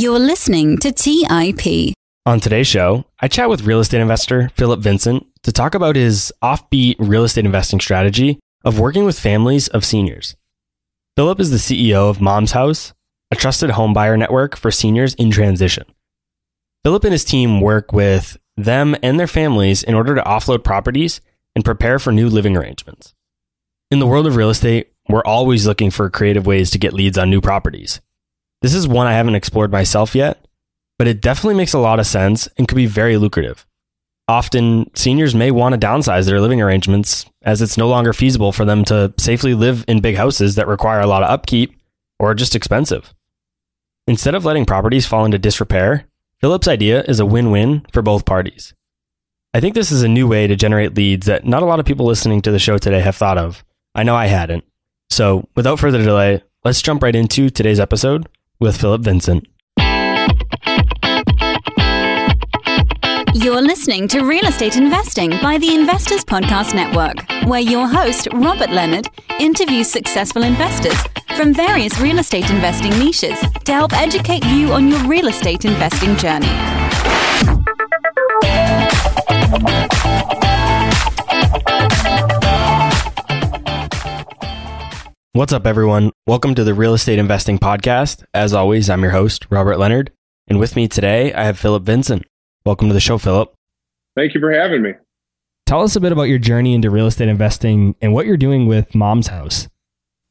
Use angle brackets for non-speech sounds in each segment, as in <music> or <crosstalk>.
You're listening to TIP. On today's show, I chat with real estate investor Phillip Vincent to talk about his offbeat real estate investing strategy of working with families of seniors. Phillip is the CEO of Mom's House, a trusted home buyer network for seniors in transition. Phillip and his team work with them and their families in order to offload properties and prepare for new living arrangements. In the world of real estate, we're always looking for creative ways to get leads on new properties. This is one I haven't explored myself yet, but it definitely makes a lot of sense and could be very lucrative. Often, seniors may want to downsize their living arrangements as it's no longer feasible for them to safely live in big houses that require a lot of upkeep or are just expensive. Instead of letting properties fall into disrepair, Phillip's idea is a win win for both parties. I think this is a new way to generate leads that not a lot of people listening to the show today have thought of. I know I hadn't. So, without further delay, let's jump right into today's episode with Phillip Vincent. You're listening to Real Estate Investing by the Investors Podcast Network, where your host, Robert Leonard, interviews successful investors from various real estate investing niches to help educate you on your real estate investing journey. What's up, everyone? Welcome to the Real Estate Investing Podcast. As always, I'm your host, Robert Leonard. And with me today, I have Phillip Vincent. Welcome to the show, Phillip. Thank you for having me. Tell us a bit about your journey into real estate investing and what you're doing with Mom's House.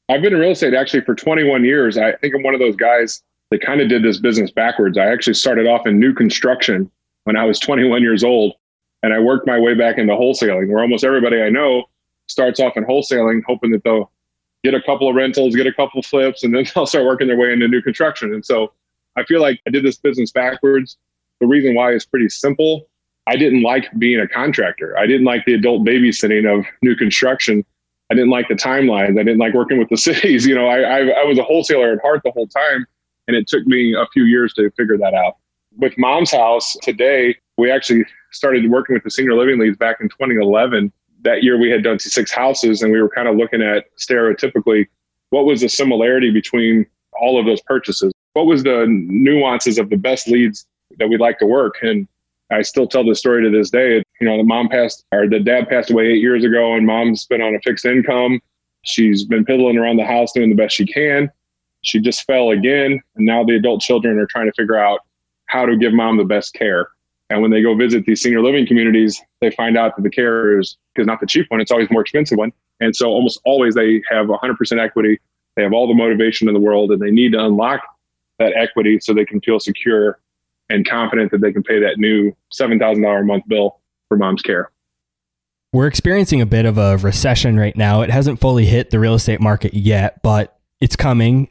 I've been in real estate actually for 21 years. I think I'm one of those guys that kind of did this business backwards. I actually started off in new construction when I was 21 years old, and I worked my way back into wholesaling, where almost everybody I know starts off in wholesaling, hoping that they'll get a couple of rentals, get a couple flips, and then <laughs> they'll start working their way into new construction. And so I feel like I did this business backwards. The reason why is pretty simple. I didn't like being a contractor. I didn't like the adult babysitting of new construction. I didn't like the timelines. I didn't like working with the <laughs> cities. You know, I, I, I was a wholesaler at heart the whole time, and it took me a few years to figure that out. With Mom's House today, we actually started working with the senior living leads back in 2011 that year we had done six houses and we were kind of looking at stereotypically what was the similarity between all of those purchases? What was the nuances of the best leads that we'd like to work? And i still tell the story to this day. You know the mom passed or the dad passed away eight years ago and mom's been on a fixed income. She's been piddling around the house doing the best she can. She just fell again. And now the adult children are trying to figure out how to give mom the best care and when they go visit these senior living communities, they find out that the care is because not the cheap one, it's always more expensive one. And so almost always they have 100% equity. They have all the motivation in the world and they need to unlock that equity so they can feel secure and confident that they can pay that new $7,000 a month bill for mom's care. We're experiencing a bit of a recession right now. It hasn't fully hit the real estate market yet, but it's coming.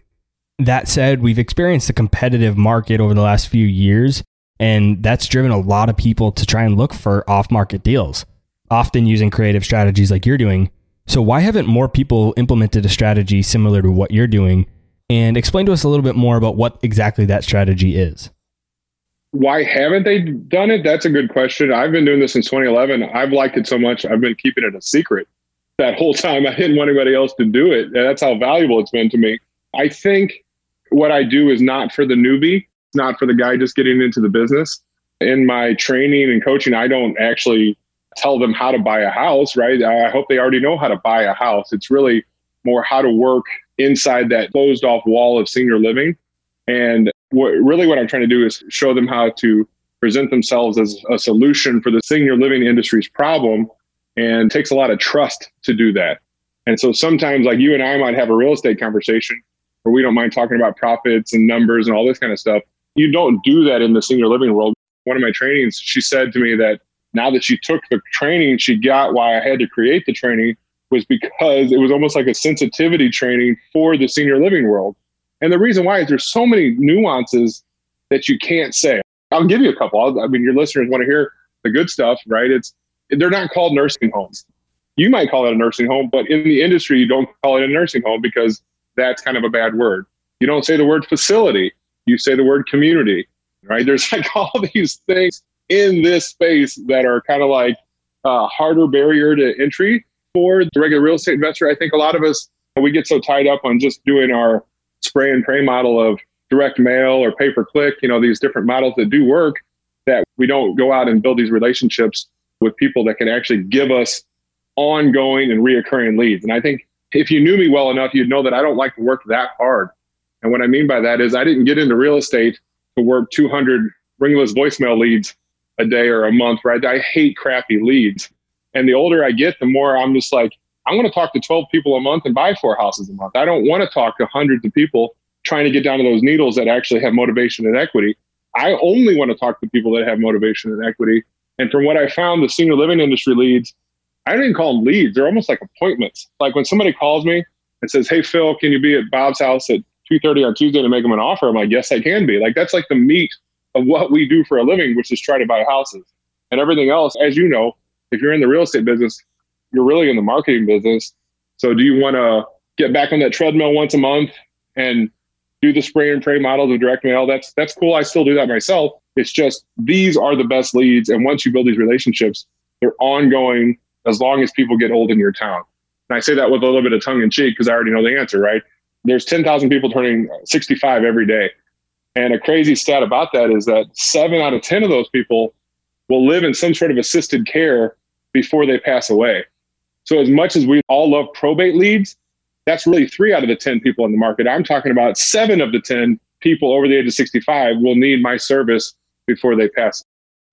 That said, we've experienced a competitive market over the last few years and that's driven a lot of people to try and look for off market deals, often using creative strategies like you're doing. So, why haven't more people implemented a strategy similar to what you're doing? And explain to us a little bit more about what exactly that strategy is. Why haven't they done it? That's a good question. I've been doing this since 2011. I've liked it so much, I've been keeping it a secret that whole time. I didn't want anybody else to do it. That's how valuable it's been to me. I think what I do is not for the newbie not for the guy just getting into the business. In my training and coaching, I don't actually tell them how to buy a house, right? I hope they already know how to buy a house. It's really more how to work inside that closed off wall of senior living. And what, really what I'm trying to do is show them how to present themselves as a solution for the senior living industry's problem and takes a lot of trust to do that. And so sometimes like you and I might have a real estate conversation where we don't mind talking about profits and numbers and all this kind of stuff you don't do that in the senior living world. One of my trainings, she said to me that now that she took the training, she got why I had to create the training was because it was almost like a sensitivity training for the senior living world. And the reason why is there's so many nuances that you can't say. I'll give you a couple. I mean, your listeners want to hear the good stuff, right? It's they're not called nursing homes. You might call it a nursing home, but in the industry, you don't call it a nursing home because that's kind of a bad word. You don't say the word facility you say the word community, right? There's <laughs> like all these things in this space that are kind of like a harder barrier to entry for the regular real estate investor. I think a lot of us, we get so tied up on just doing our spray and pray model of direct mail or pay per click, you know, these different models that do work, that we don't go out and build these relationships with people that can actually give us ongoing and reoccurring leads. And I think if you knew me well enough, you'd know that I don't like to work that hard. And what I mean by that is I didn't get into real estate to work 200 ringless voicemail leads a day or a month, right? I hate crappy leads. And the older I get, the more I'm just like, I'm going to talk to 12 people a month and buy four houses a month. I don't want to talk to hundreds of people trying to get down to those needles that actually have motivation and equity. I only want to talk to people that have motivation and equity. And from what I found, the senior living industry leads, I didn't call them leads. They're almost like appointments. Like when somebody calls me and says, Hey, Phil, can you be at Bob's house at 2.30 on Tuesday to make them an offer? I'm like, yes, I can be. Like that's like the meat of what we do for a living, which is try to buy houses. And everything else, as you know, if you're in the real estate business, you're really in the marketing business. So do you want to get back on that treadmill once a month and do the spray and pray models of direct mail? That's that's cool. I still do that myself. It's just these are the best leads. And once you build these relationships, they're ongoing as long as people get old in your town. And I say that with a little bit of tongue in cheek because I already know the answer, right? There's 10,000 people turning 65 every day. And a crazy stat about that is that seven out of 10 of those people will live in some sort of assisted care before they pass away. So, as much as we all love probate leads, that's really three out of the 10 people in the market. I'm talking about seven of the 10 people over the age of 65 will need my service before they pass.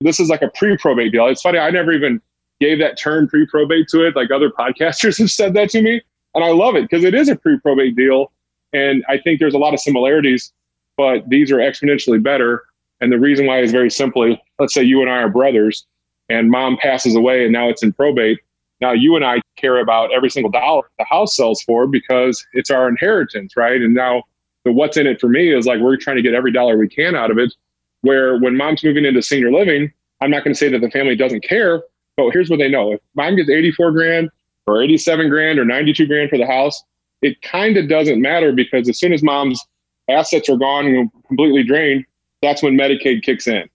This is like a pre probate deal. It's funny, I never even gave that term pre probate to it. Like other <laughs> podcasters have said that to me. And I love it because it is a pre probate deal. And I think there's a lot of similarities but these are exponentially better. And the reason why is very simply, let's say you and I are brothers and mom passes away and now it's in probate. Now you and I care about every single dollar the house sells for because it's our inheritance, right? And now the what's in it for me is like we're trying to get every dollar we can out of it. Where when mom's moving into senior living, I'm not going to say that the family doesn't care, but here's what they know. If mom gets 84 grand or 87 grand or 92 grand for the house, it kind of doesn't matter because as soon as mom's assets are gone and completely drained, that's when Medicaid kicks in.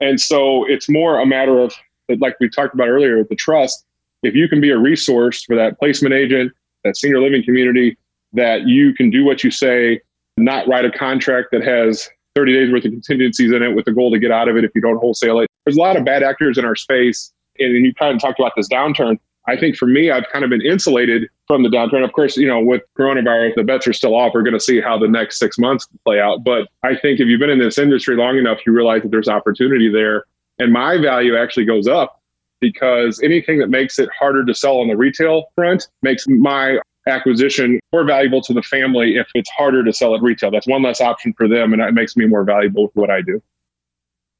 And so it's more a matter of, like we talked about earlier, with the trust. If you can be a resource for that placement agent, that senior living community, that you can do what you say, not write a contract that has 30 days worth of contingencies in it with the goal to get out of it if you don't wholesale it. There's a lot of bad actors in our space. And you kind of talked about this downturn. I think for me, I've kind of been insulated from the downturn. Of course, you know, with coronavirus, the bets are still off. We're going to see how the next six months play out. But I think if you've been in this industry long enough, you realize that there's opportunity there. And my value actually goes up because anything that makes it harder to sell on the retail front makes my acquisition more valuable to the family if it's harder to sell at retail. That's one less option for them, and it makes me more valuable for what I do.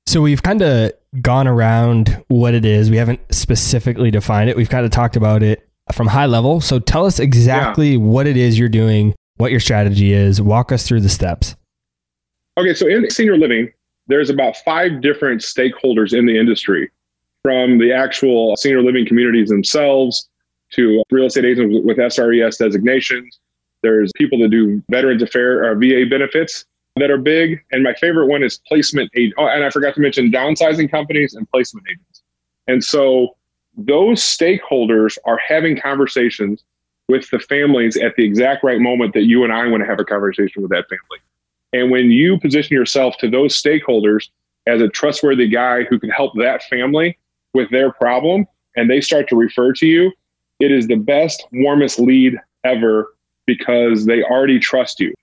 So we've kind of gone around what it is. We haven't specifically defined it. We've kind of talked about it from high level. So tell us exactly yeah. what it is you're doing, what your strategy is. Walk us through the steps. Okay, so in senior living, there's about five different stakeholders in the industry, from the actual senior living communities themselves to real estate agents with SRES designations. There's people that do Veterans Affairs uh, or VA benefits that are big. And my favorite one is placement agent. Oh, and I forgot to mention downsizing companies and placement agents. And so those stakeholders are having conversations with the families at the exact right moment that you and I want to have a conversation with that family. And when you position yourself to those stakeholders as a trustworthy guy who can help that family with their problem and they start to refer to you, it is the best, warmest lead ever because they already trust you.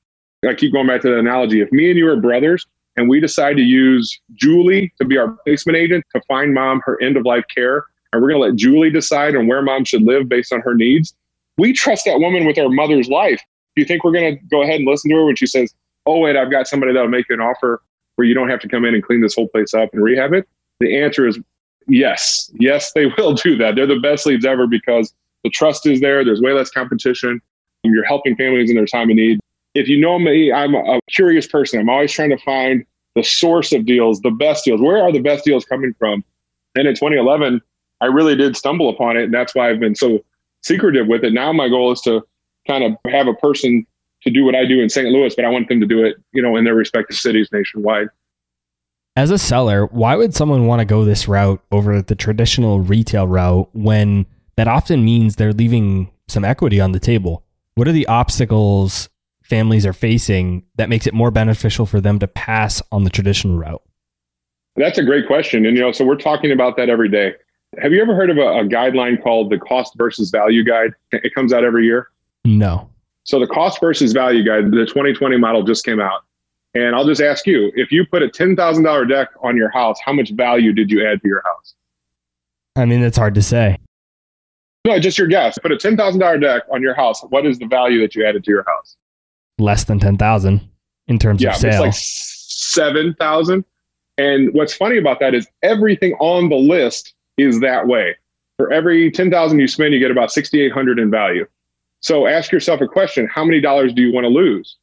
I keep going back to the analogy. If me and you are brothers and we decide to use Julie to be our placement agent to find mom her end of life care, and we're going to let Julie decide on where mom should live based on her needs, we trust that woman with our mother's life. Do you think we're going to go ahead and listen to her when she says, Oh, wait, I've got somebody that'll make you an offer where you don't have to come in and clean this whole place up and rehab it? The answer is yes. Yes, they <laughs> will do that. They're the best leads ever because the trust is there. There's way less competition. You're helping families in their time of need if you know me, I'm a curious person. I'm always trying to find the source of deals, the best deals. Where are the best deals coming from? And in 2011, I really did stumble upon it. And that's why I've been so secretive with it. Now my goal is to kind of have a person to do what I do in St. Louis, but I want them to do it, you know, in their respective cities nationwide. As a seller, why would someone want to go this route over the traditional retail route when that often means they're leaving some equity on the table? What are the obstacles families are facing that makes it more beneficial for them to pass on the traditional route? That's a great question. And, you know, so we're talking about that every day. Have you ever heard of a, a guideline called the cost versus value guide? It comes out every year. No. So the cost versus value guide, the 2020 model just came out. And I'll just ask you if you put a $10,000 deck on your house, how much value did you add to your house? I mean, it's hard to say. No, just your guess. Put a $10,000 deck on your house. What is the value that you added to your house? Less than 10,000 in terms yeah, of sale. It's like 7,000. And what's funny about that is everything on the list is that way. For every 10,000 you spend, you get about 6,800 in value. So ask yourself a question, how many dollars do you want to lose?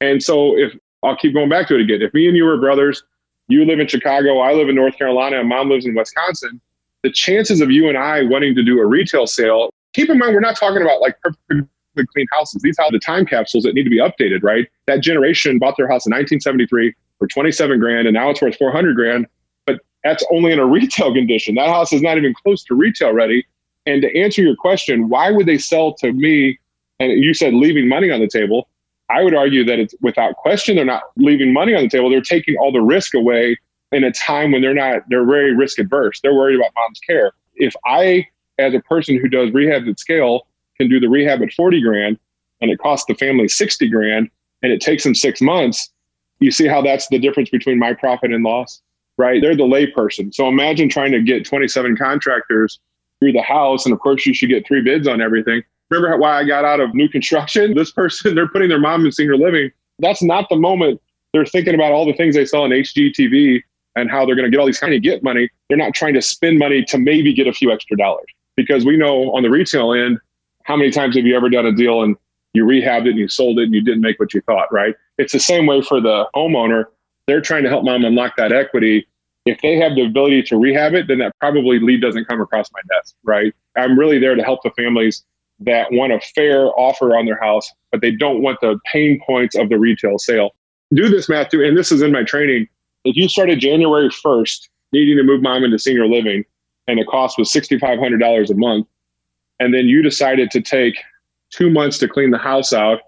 And so if I'll keep going back to it again, if me and you were brothers, you live in Chicago, I live in North Carolina, and mom lives in Wisconsin, the chances of you and I wanting to do a retail sale, keep in mind, we're not talking about like perfectly clean houses. These are the time capsules that need to be updated, right? That generation bought their house in 1973 for 27 grand and now it's worth 400 grand. That's only in a <laughs> retail condition. That house is not even close to retail ready. And to answer your question, why would they sell to me? And you said leaving money on the table. I would argue that it's without question, they're not leaving money on the table. They're taking all the risk away in a time when they're not, they're very risk adverse. They're worried about mom's care. If I, as a person who does rehab at scale, can do the rehab at 40 grand and it costs the family 60 grand and it takes them six months, you see how that's the difference between my profit and loss, right? They're the layperson. So imagine trying to get 27 contractors through the house. And of course, you should get three bids on everything. Remember why I got out of new construction? <laughs> This person, they're putting their mom in senior living. That's not the moment they're thinking about all the things they saw on HGTV and how they're going to get all these kind of get money. They're not trying to spend money to maybe get a few extra dollars because we know on the retail end, how many times have you ever done a deal and you rehabbed it and you sold it and you didn't make what you thought, right? It's the same way for the homeowner. They're trying to help mom unlock that equity. If they have the ability to rehab it, then that probably lead doesn't come across my desk, right? I'm really there to help the families that want a fair offer on their house, but they don't want the pain points of the retail sale. Do this math too, and this is in my training. If you started January 1st needing to move mom into senior living and the cost was $6,500 a month, and then you decided to take two months to clean the house out,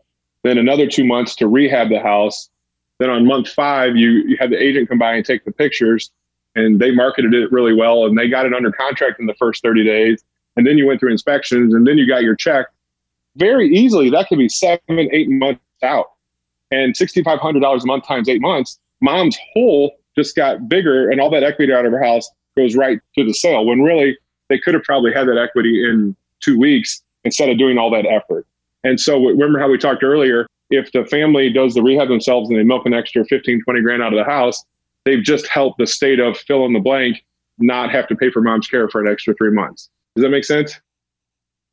then another two months to rehab the house. Then on month five, you, you had the agent come by and take the pictures, and they marketed it really well, and they got it under contract in the first 30 days. And then you went through inspections, and then you got your check. Very easily, that could be seven, eight months out. And $6,500 a month times eight months, mom's hole just got bigger, and all that equity out of her house goes right to the sale. When really, they could have probably had that equity in two weeks instead of doing all that effort. And so remember how we talked earlier, if the family does the rehab themselves and they milk an extra 15, 20 grand out of the house, they've just helped the state of fill in the blank not have to pay for mom's care for an extra three months. Does that make sense?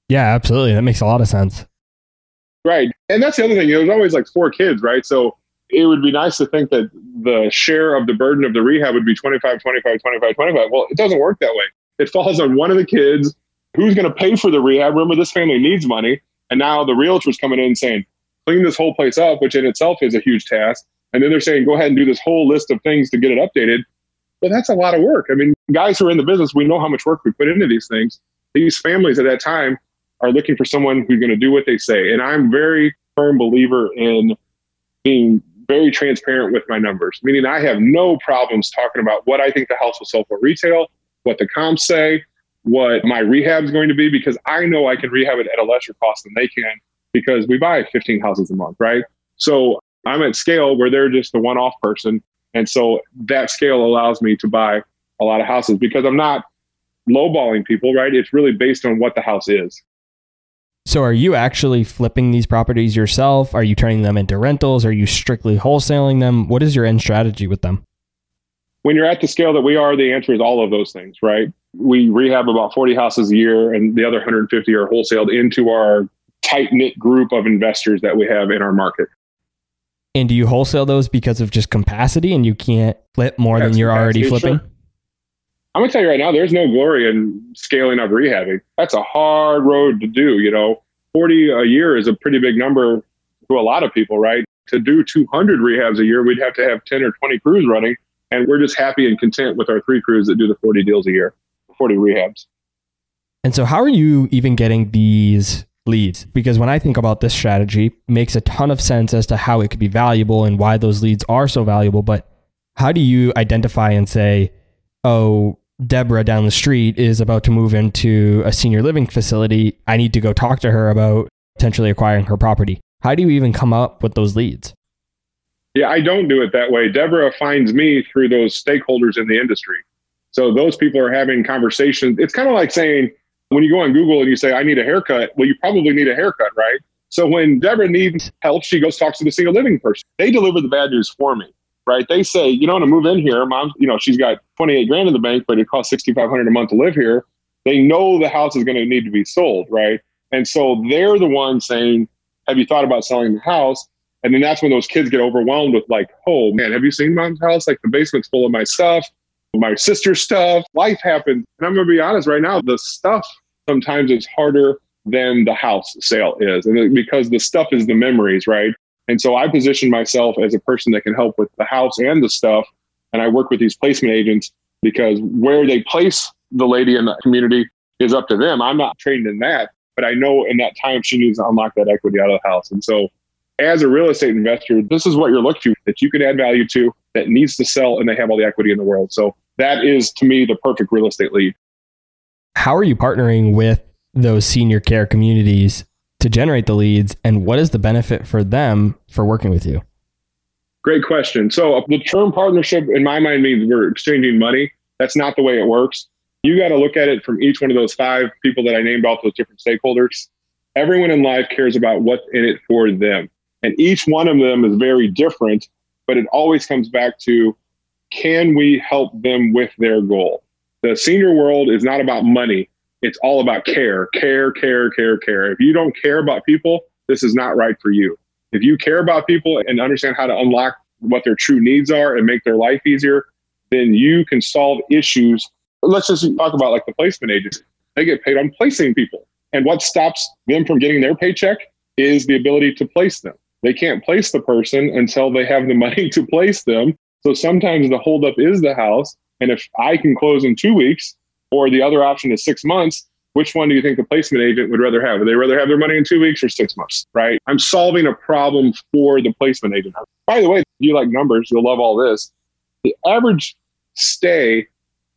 Yeah, absolutely. That makes a lot of sense. Right. And that's the other thing. There's always like four kids, right? So it would be nice to think that the share of the burden of the rehab would be 25, 25, 25, 25. Well, it doesn't work that way. It falls on one of the kids who's going to pay for the rehab? Remember, this family needs money. And now the realtor's coming in saying, clean this whole place up, which in itself is a huge task. And then they're saying, go ahead and do this whole list of things to get it updated. But that's a lot of work. I mean, guys who are in the business, we know how much work we put into these things. These families at that time are looking for someone who's going to do what they say. And I'm very firm believer in being very transparent with my numbers, meaning I have no problems talking about what I think the house will sell for retail, what the comps say, what my rehab is going to be because I know I can rehab it at a lesser cost than they can because we buy 15 houses a month, right? So I'm at scale where they're just the one off person. And so that scale allows me to buy a lot of houses because I'm not lowballing people, right? It's really based on what the house is. So are you actually flipping these properties yourself? Are you turning them into rentals? Are you strictly wholesaling them? What is your end strategy with them? When you're at the scale that we are, the answer is all of those things, right? we rehab about 40 houses a year, and the other 150 are wholesaled into our tight knit group of investors that we have in our market. And do you wholesale those because of just capacity and you can't flip more That's than you're already flipping? Sure. I'm gonna tell you right now, there's no glory in scaling up rehabbing. That's a hard road to do. You know, 40 a year is a pretty big number to a lot of people, right? To do 200 rehabs a year, we'd have to have 10 or 20 crews running, and we're just happy and content with our three crews that do the 40 deals a year. 40 rehabs. And so, how are you even getting these leads because when I think about this strategy, makes a ton of sense as to how it could be valuable and why those leads are so valuable. But how do you identify and say, oh, Deborah down the street is about to move into a senior living facility. I need to go talk to her about potentially acquiring her property. How do you even come up with those leads? Yeah, I don't do it that way. Deborah finds me through those stakeholders in the industry. So those people are having conversations. It's kind of like saying when you go on Google and you say, I need a haircut, well, you probably need a haircut, right? So when Deborah needs help, she goes talks to the senior living person. They deliver the bad news for me right? They say, you know, to move in here, mom, you know, she's got 28 grand in the bank, but it costs 6,500 a month to live here. They know the house is going to need to be sold, right? And so they're the ones saying, have you thought about selling the house? And then that's when those kids get overwhelmed with like, oh man, have you seen mom's house? Like the basement's full of my stuff, my sister's stuff. Life happens. And I'm going to be honest right now, the stuff sometimes is harder than the house sale is. And because the stuff is the memories, right? And so I position myself as a person that can help with the house and the stuff. And I work with these placement agents because where they place the lady in the community is up to them. I'm not trained in that, but I know in that time she needs to unlock that equity out of the house. And so as a real estate investor, this is what you're looking to that you can add value to that needs to sell and they have all the equity in the world. So that is to me the perfect real estate lead. How are you partnering with those senior care communities to generate the leads and what is the benefit for them for working with you? Great question. So uh, the term partnership in my mind means we're exchanging money. That's not the way it works. You got to look at it from each one of those five people that I named off those different stakeholders. Everyone in life cares about what's in it for them. And each one of them is very different, but it always comes back to can we help them with their goal? The senior world is not about money it's all about care, care, care, care, care. If you don't care about people, this is not right for you. If you care about people and understand how to unlock what their true needs are and make their life easier, then you can solve issues. Let's just talk about like the placement agents. They get paid on placing people. And what stops them from getting their paycheck is the ability to place them. They can't place the person until they have the <laughs> money to place them. So sometimes the holdup is the house. And if I can close in two weeks or the other option is six months, which one do you think the placement agent would rather have? Would they rather have their money in two weeks or six months? Right? I'm solving a problem for the placement agent. By the way, if you like numbers, you'll love all this. The average stay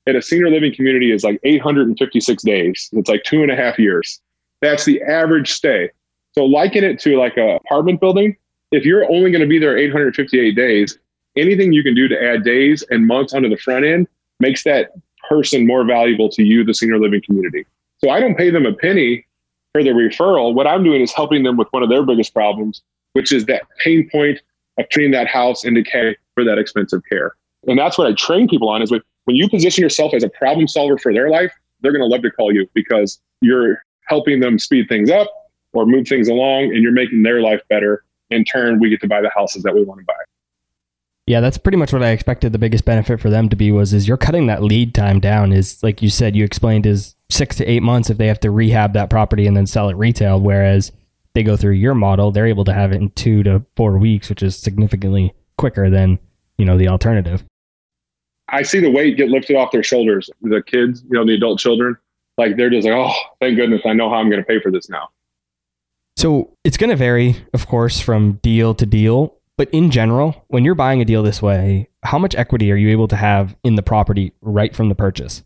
at a senior living community is like 856 days. It's like two and a half years. That's the average stay. So liken it to like a apartment building. If you're only going to be there 858 days, anything you can do to add days and months onto the front end makes that person more valuable to you, the senior living community. So I don't pay them a penny for the referral. What I'm doing is helping them with one of their biggest problems, which is that pain point of turning that house into care for that expensive care. And that's what I train people on is when, when you position yourself as a problem solver for their life, they're going to love to call you because you're helping them speed things up or move things along and you're making their life better. In turn, we get to buy the houses that we want to buy. Yeah, that's pretty much what I expected the biggest benefit for them to be was is you're cutting that lead time down is like you said you explained is 6 to 8 months if they have to rehab that property and then sell it retail whereas they go through your model they're able to have it in 2 to 4 weeks which is significantly quicker than, you know, the alternative. I see the weight get lifted off their shoulders. The kids, you know, the adult children, like they're just like, "Oh, thank goodness I know how I'm going to pay for this now." So, it's going to vary, of course, from deal to deal but in general, when you're buying a deal this way, how much equity are you able to have in the property right from the purchase?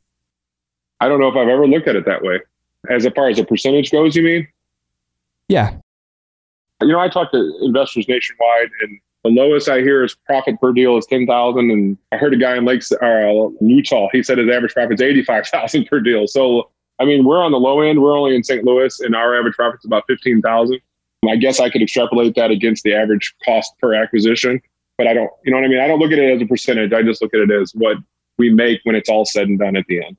I don't know if I've ever looked at it that way. As far as a percentage goes, you mean? Yeah. You know, I talk to investors nationwide, and the lowest I hear is profit per deal is ten thousand. And I heard a guy in Lakes, uh, Utah, he said his average profit is eighty five thousand per deal. So, I mean, we're on the low end. We're only in St. Louis, and our average profit is about fifteen thousand. I guess I could extrapolate that against the average cost per acquisition, but I don't, you know what I mean? I don't look at it as a percentage. I just look at it as what we make when it's all said and done at the end.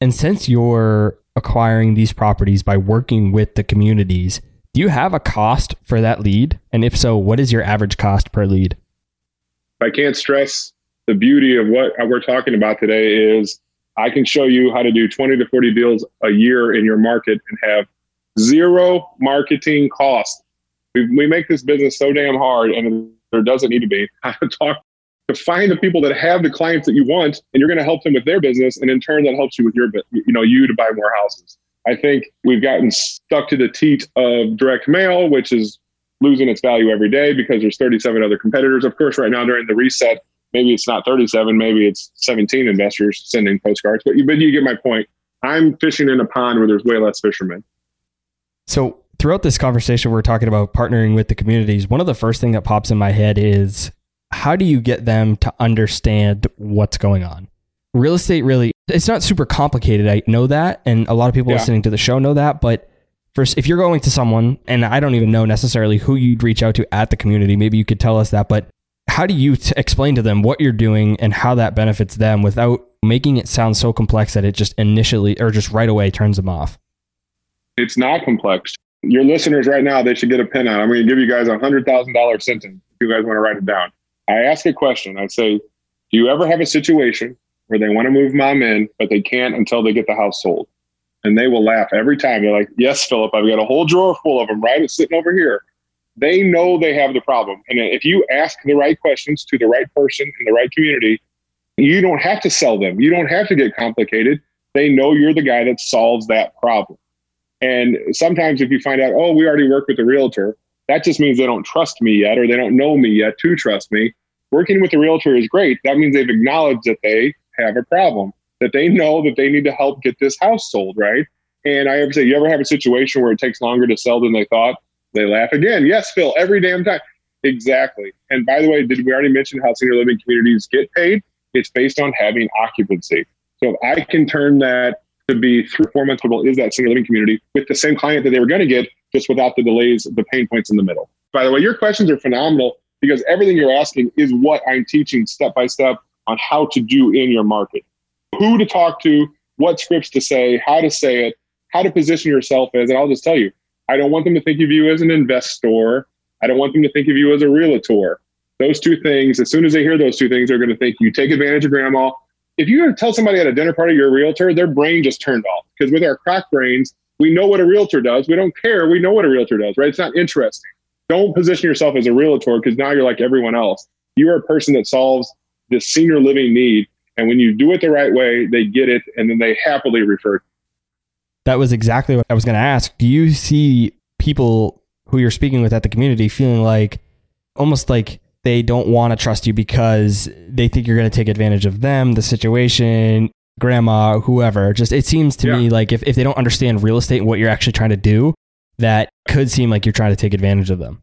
And since you're acquiring these properties by working with the communities, do you have a cost for that lead? And if so, what is your average cost per lead? I can't stress the beauty of what we're talking about today is I can show you how to do 20 to 40 deals a year in your market and have zero marketing cost. We, we make this business so damn hard, and there doesn't need to be. <laughs> I talk to find the people that have the clients that you want, and you're going to help them with their business, and in turn, that helps you with your, you know, you to buy more houses. I think we've gotten stuck to the teat of direct mail, which is losing its value every day because there's 37 other competitors. Of course, right now during the reset, maybe it's not 37, maybe it's 17 investors sending postcards. But you, but you get my point. I'm fishing in a pond where there's way less fishermen. So throughout this conversation, we're talking about partnering with the communities. One of the first thing that pops in my head is how do you get them to understand what's going on? Real estate really, it's not super complicated. I know that. And a lot of people yeah. listening to the show know that. But first, if you're going to someone, and I don't even know necessarily who you'd reach out to at the community, maybe you could tell us that. But how do you t- explain to them what you're doing and how that benefits them without making it sound so complex that it just initially or just right away turns them off? It's not complex. Your listeners right now, they should get a pen out. I'm going to give you guys a hundred thousand dollar sentence if you guys want to write it down. I ask a question. I say, Do you ever have a situation where they want to move mom in, but they can't until they get the house sold? And they will laugh every time. They're like, Yes, Phillip, I've got a whole drawer full of them, right? It's sitting over here. They know they have the problem. And if you ask the right questions to the right person in the right community, you don't have to sell them. You don't have to get complicated. They know you're the guy that solves that problem. And sometimes if you find out, oh, we already work with a realtor, that just means they don't trust me yet or they don't know me yet to trust me. Working with a realtor is great. That means they've acknowledged that they have a problem, that they know that they need to help get this house sold, right? And I ever say, you ever have a situation where it takes longer to sell than they thought? They laugh again. Yes, Phil, every damn time. Exactly. And by the way, did we already mention how senior living communities get paid? It's based on having occupancy. So if I can turn that to be three, four months ago is that senior living community with the same client that they were going to get, just without the delays, the pain points in the middle. By the way, your questions are phenomenal because everything you're asking is what I'm teaching step by step on how to do in your market. Who to talk to, what scripts to say, how to say it, how to position yourself as. And I'll just tell you, I don't want them to think of you as an investor. I don't want them to think of you as a realtor. Those two things, as soon as they hear those two things, they're going to think you take advantage of grandma. If you tell somebody at a dinner party you're a realtor, their brain just turned off because with our crack brains, we know what a realtor does. We don't care. We know what a realtor does, right? It's not interesting. Don't position yourself as a realtor because now you're like everyone else. You are a person that solves this senior living need. And when you do it the right way, they get it and then they happily refer. That was exactly what I was going to ask. Do you see people who you're speaking with at the community feeling like almost like they don't want to trust you because they think you're going to take advantage of them, the situation, grandma, whoever. Just it seems to yeah. me like if, if they don't understand real estate and what you're actually trying to do, that could seem like you're trying to take advantage of them.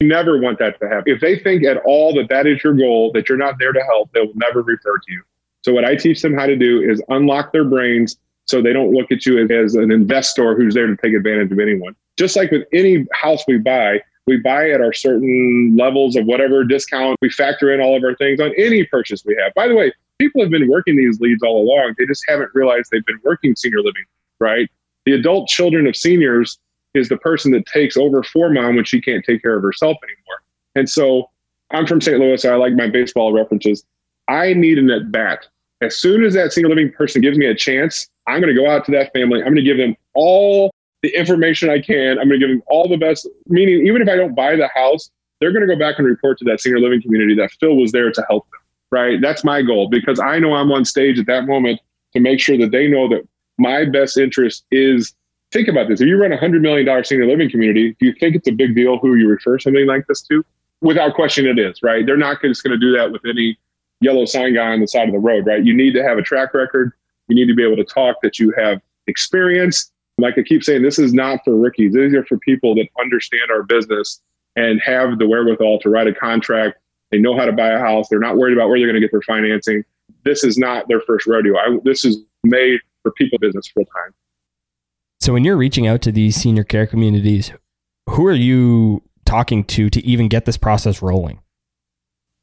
You never want that to happen. If they think at all that that is your goal, that you're not there to help, they will never refer to you. So what I teach them how to do is unlock their brains so they don't look at you as an investor who's there to take advantage of anyone. Just like with any house we buy, we buy at our certain levels of whatever discount. We factor in all of our things on any purchase we have. By the way, people have been working these leads all along. They just haven't realized they've been working senior living, right? The adult children of seniors is the person that takes over for mom when she can't take care of herself anymore. And so I'm from St. Louis. So I like my baseball references. I need an at bat. As soon as that senior living person gives me a chance, I'm going to go out to that family. I'm going to give them all the information I can. I'm going to give them all the best, meaning, even if I don't buy the house, they're going to go back and report to that senior living community that Phil was there to help them right? That's my goal because I know I'm on stage at that moment to make sure that they know that my best interest is think about this. If you run a $100 million senior living community, do you think it's a big deal who you refer something like this to? Without question, it is, right? They're not just going to do that with any yellow sign guy on the side of the road, right? You need to have a track record. You need to be able to talk that you have experience. Like I keep saying, this is not for rookies. These are for people that understand our business and have the wherewithal to write a contract they know how to buy a house. They're not worried about where they're going to get their financing. This is not their first rodeo. I, this is made for people business full time. So when you're reaching out to these senior care communities, who are you talking to to even get this process rolling?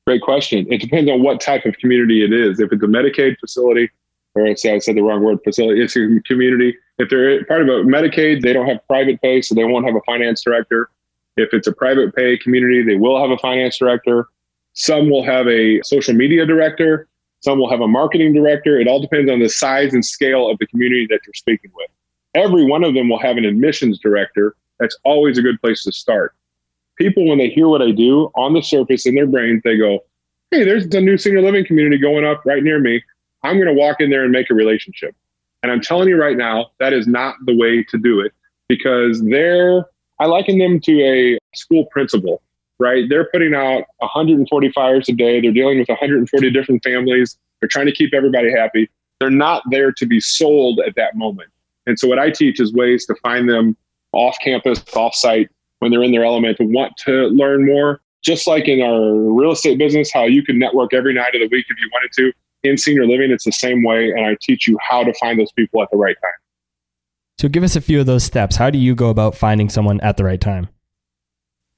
Great question. It depends on what type of community it is. If it's a Medicaid facility, or I said the wrong word, facility, it's a community. If they're part of a Medicaid, they don't have private pay, so they won't have a finance director. If it's a private pay community, they will have a finance director. Some will have a social media director. Some will have a marketing director. It all depends on the size and scale of the community that you're speaking with. Every one of them will have an admissions director. That's always a good place to start. People, when they hear what I do on the surface in their brains, they go, Hey, there's a new senior living community going up right near me. I'm going to walk in there and make a relationship. And I'm telling you right now, that is not the way to do it because they're, I liken them to a school principal, right? They're putting out 140 fires a day. They're dealing with 140 different families. They're trying to keep everybody happy. They're not there to be sold at that moment. And so what I teach is ways to find them off campus, off site when they're in their element and want to learn more. Just like in our real estate business, how you can network every night of the week if you wanted to. In senior living, it's the same way. And I teach you how to find those people at the right time. So give us a few of those steps. How do you go about finding someone at the right time?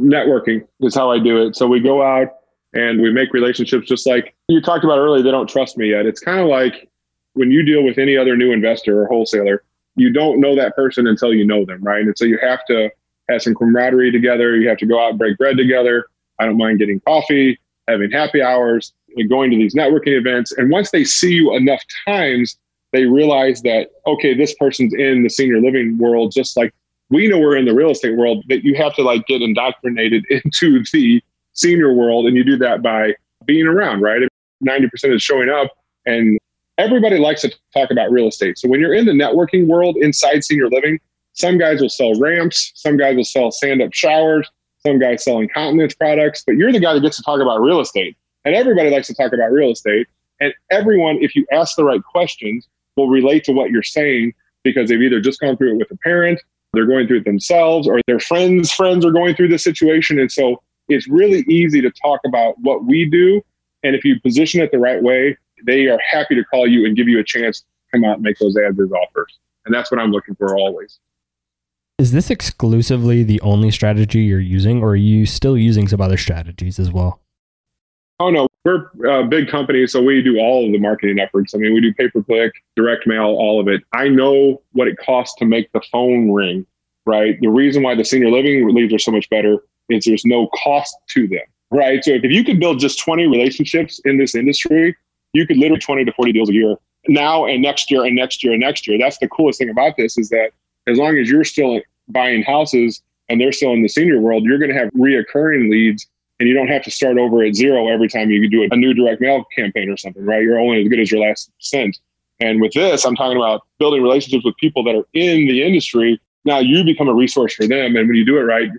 Networking is how I do it. So we go out and we make relationships just like you talked about earlier. They don't trust me yet. It's kind of like when you deal with any other new investor or wholesaler, you don't know that person until you know them, right? And so you have to have some camaraderie together. You have to go out and break bread together. I don't mind getting coffee, having happy hours, and going to these networking events. And once they see you enough times, they realize that, okay, this person's in the senior living world, just like we know we're in the real estate world, that you have to like get indoctrinated <laughs> into the senior world. And you do that by being around, right? 90% is showing up and everybody likes to talk about real estate. So when you're in the networking world inside senior living, some guys will sell ramps, some guys will sell stand up showers, some guys sell incontinence products, but you're the guy that gets to talk about real estate. And everybody likes to talk about real estate. And everyone, if you ask the right questions, will relate to what you're saying because they've either just gone through it with a parent, they're going through it themselves, or their friends' friends are going through this situation. And so it's really easy to talk about what we do. And if you position it the right way, they are happy to call you and give you a chance to come out and make those ads as offers. And that's what I'm looking for always. Is this exclusively the only strategy you're using, or are you still using some other strategies as well? Oh, no. We're a big company, so we do all of the marketing efforts. I mean, we do pay per click, direct mail, all of it. I know what it costs to make the phone ring, right? The reason why the senior living leads are so much better is there's no cost to them, right? So if you could build just 20 relationships in this industry, you could literally 20 to 40 deals a year now and next year and next year and next year. That's the coolest thing about this is that as long as you're still buying houses and they're still in the senior world, you're going to have reoccurring leads and you don't have to start over at zero every time you do a new direct mail campaign or something, right? You're only as good as your last cent. And with this, I'm talking about building relationships with people that are in the industry. Now you become a resource for them. And when you do it right,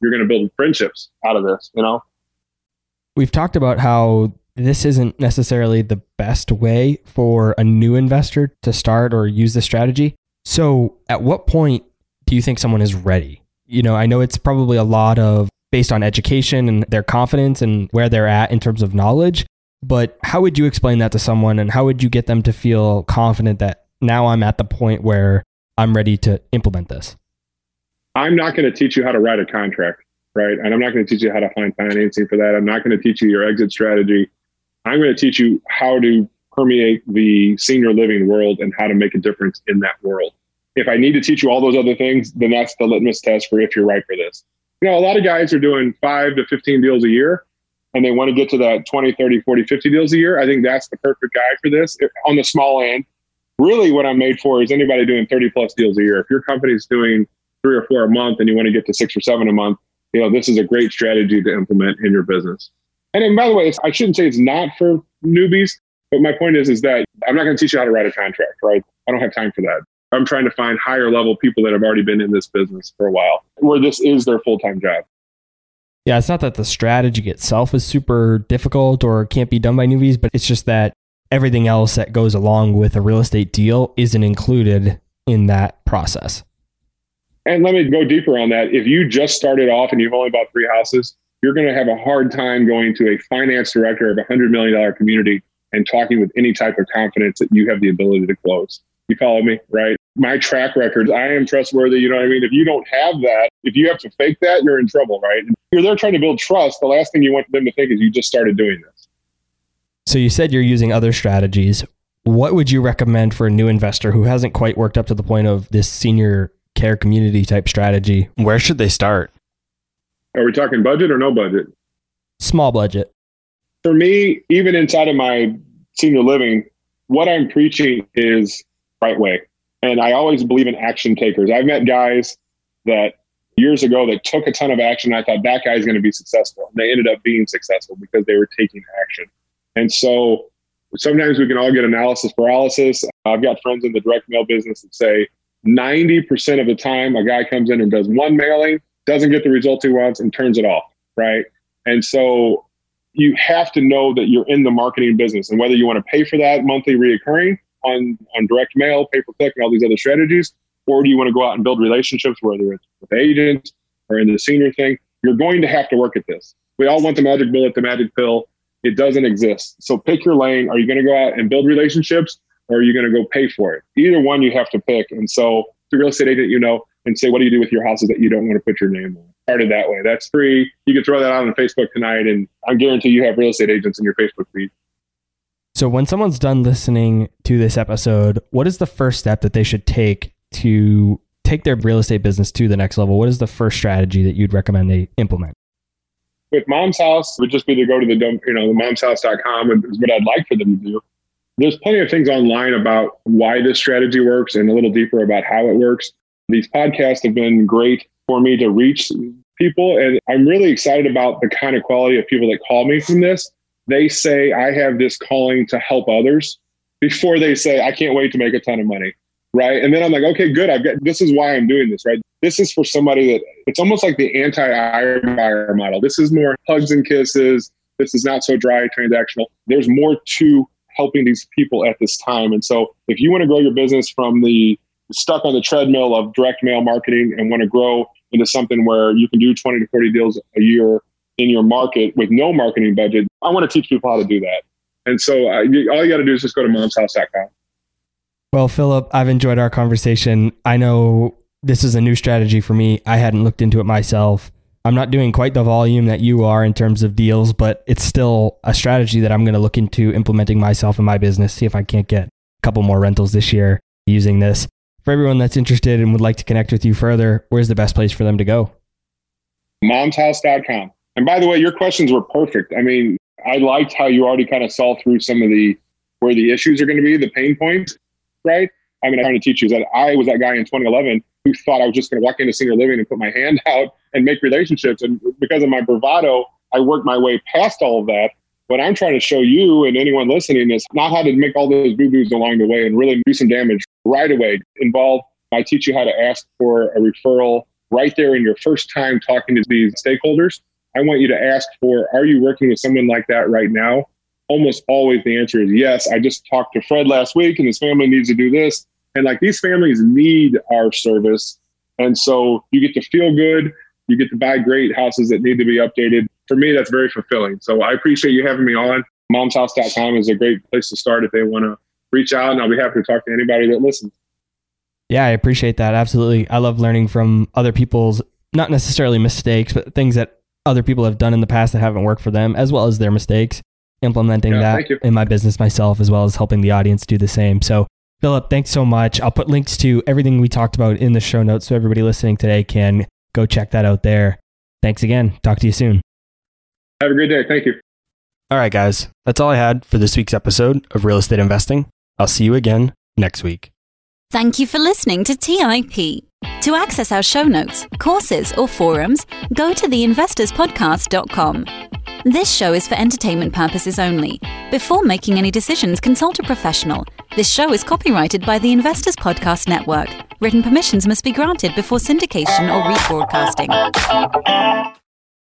you're going to build friendships out of this, you know? We've talked about how this isn't necessarily the best way for a new investor to start or use the strategy. So, at what point do you think someone is ready? You know, I know it's probably a lot of based on education and their confidence and where they're at in terms of knowledge, but how would you explain that to someone and how would you get them to feel confident that now I'm at the point where I'm ready to implement this? I'm not going to teach you how to write a contract, right? And I'm not going to teach you how to find financing for that. I'm not going to teach you your exit strategy. I'm going to teach you how to permeate the senior living world and how to make a difference in that world. If I need to teach you all those other things, then that's the litmus test for if you're right for this. You know, a lot of guys are doing five to 15 deals a year and they want to get to that 20, 30, 40, 50 deals a year. I think that's the perfect guy for this on the small end. Really, what I'm made for is anybody doing 30 plus deals a year. If your company's doing three or four a month and you want to get to six or seven a month, you know, this is a great strategy to implement in your business. And then, by the way, I shouldn't say it's not for newbies, but my point is, is that I'm not going to teach you how to write a contract, right? I don't have time for that. I'm trying to find higher level people that have already been in this business for a while, where this is their full time job. Yeah, it's not that the strategy itself is super difficult or can't be done by newbies, but it's just that everything else that goes along with a real estate deal isn't included in that process. And let me go deeper on that. If you just started off and you've only bought three houses, you're going to have a hard time going to a finance director of a $100 million community and talking with any type of confidence that you have the ability to close. You follow me, right? My track record, I am trustworthy. You know what I mean? If you don't have that, if you have to fake that, you're in trouble, right? You're there trying to build trust. The last thing you want them to think is you just started doing this. So you said you're using other strategies. What would you recommend for a new investor who hasn't quite worked up to the point of this senior care community type strategy? Where should they start? Are we talking budget or no budget? Small budget. For me, even inside of my senior living, what I'm preaching is right way. And I always believe in action takers. I've met guys that years ago that took a ton of action. I thought that guy's going to be successful. And they ended up being successful because they were taking action. And so sometimes we can all get analysis paralysis. I've got friends in the direct mail business that say 90% of the time a guy comes in and does one mailing, doesn't get the results he wants, and turns it off. Right. And so you have to know that you're in the marketing business and whether you want to pay for that monthly reoccurring on, on direct mail, pay per click, and all these other strategies, or do you want to go out and build relationships, whether it's with agents or in the senior thing, you're going to have to work at this. We all want the magic bullet, the magic pill. It doesn't exist. So pick your lane. Are you going to go out and build relationships or are you going to go pay for it? Either one you have to pick. And so the real estate agent, you know, and say, what do you do with your houses that you don't want to put your name on? Started that way. That's free. You can throw that out on Facebook tonight, and I guarantee you have real estate agents in your Facebook feed. So when someone's done listening to this episode, what is the first step that they should take to take their real estate business to the next level? What is the first strategy that you'd recommend they implement? With Mom's House, it would just be to go to the you know the momshouse.com is what I'd like for them to do. There's plenty of things online about why this strategy works and a little deeper about how it works. These podcasts have been great for me to reach people, and I'm really excited about the kind of quality of people that call me from this. They say I have this calling to help others before they say I can't wait to make a ton of money right? And then I'm like, okay, good. I've got this is why I'm doing this, right? This is for somebody that it's almost like the anti iBuyer model. This is more hugs and kisses. This is not so dry transactional. There's more to helping these people at this time. And so if you want to grow your business from the stuck on the treadmill of direct mail marketing and want to grow into something where you can do 20 to 40 deals a year in your market with no marketing budget, I want to teach people how to do that. And so uh, all you got to do is just go to momshouse.com. Well, Phillip, I've enjoyed our conversation. I know this is a new strategy for me. I hadn't looked into it myself. I'm not doing quite the volume that you are in terms of deals, but it's still a strategy that I'm going to look into implementing myself in my business, see if I can't get a couple more rentals this year using this. For everyone that's interested and would like to connect with you further, where's the best place for them to go? Momshouse.com. And by the way, your questions were perfect. I mean, I liked how you already kind of saw through some of the where the issues are going to be, the pain points right? I mean, I'm trying to teach you that I was that guy in 2011 who thought I was just going to walk into senior living and put my hand <laughs> out and make relationships. And because of my bravado, I worked my way past all of that. What I'm trying to show you and anyone listening is not how to make all those boo boos along the way and really do some damage right away. Involve, I teach you how to ask for a referral right there in your first time talking to these stakeholders. I want you to ask for, are you working with someone like that right now? almost always the answer is yes. I just talked to Fred last week and his family needs to do this. And like these families need our service. And so you get to feel good. You get to buy great houses that need to be updated. For me, that's very fulfilling. So I appreciate you having me on. Momshouse.com is a great place to start if they want to reach out, and I'll be happy to talk to anybody that listens. Yeah, I appreciate that. Absolutely. I love learning from other people's, not necessarily mistakes, but things that other people have done in the past that haven't worked for them, as well as their mistakes implementing yeah, that in my business myself as well as helping the audience do the same. So, Phillip, thanks so much. I'll put links to everything we talked about in the show notes so everybody listening today can go check that out there. Thanks again. Talk to you soon. Have a great day. Thank you. All right, guys. That's all I had for this week's episode of Real Estate Investing. I'll see you again next week. Thank you for listening to TIP. To access our show notes, courses, or forums, go to theinvestorspodcast.com. This show is for entertainment purposes only. Before making any decisions, consult a professional. This show is copyrighted by the Investors Podcast Network. Written permissions must be granted before syndication or rebroadcasting.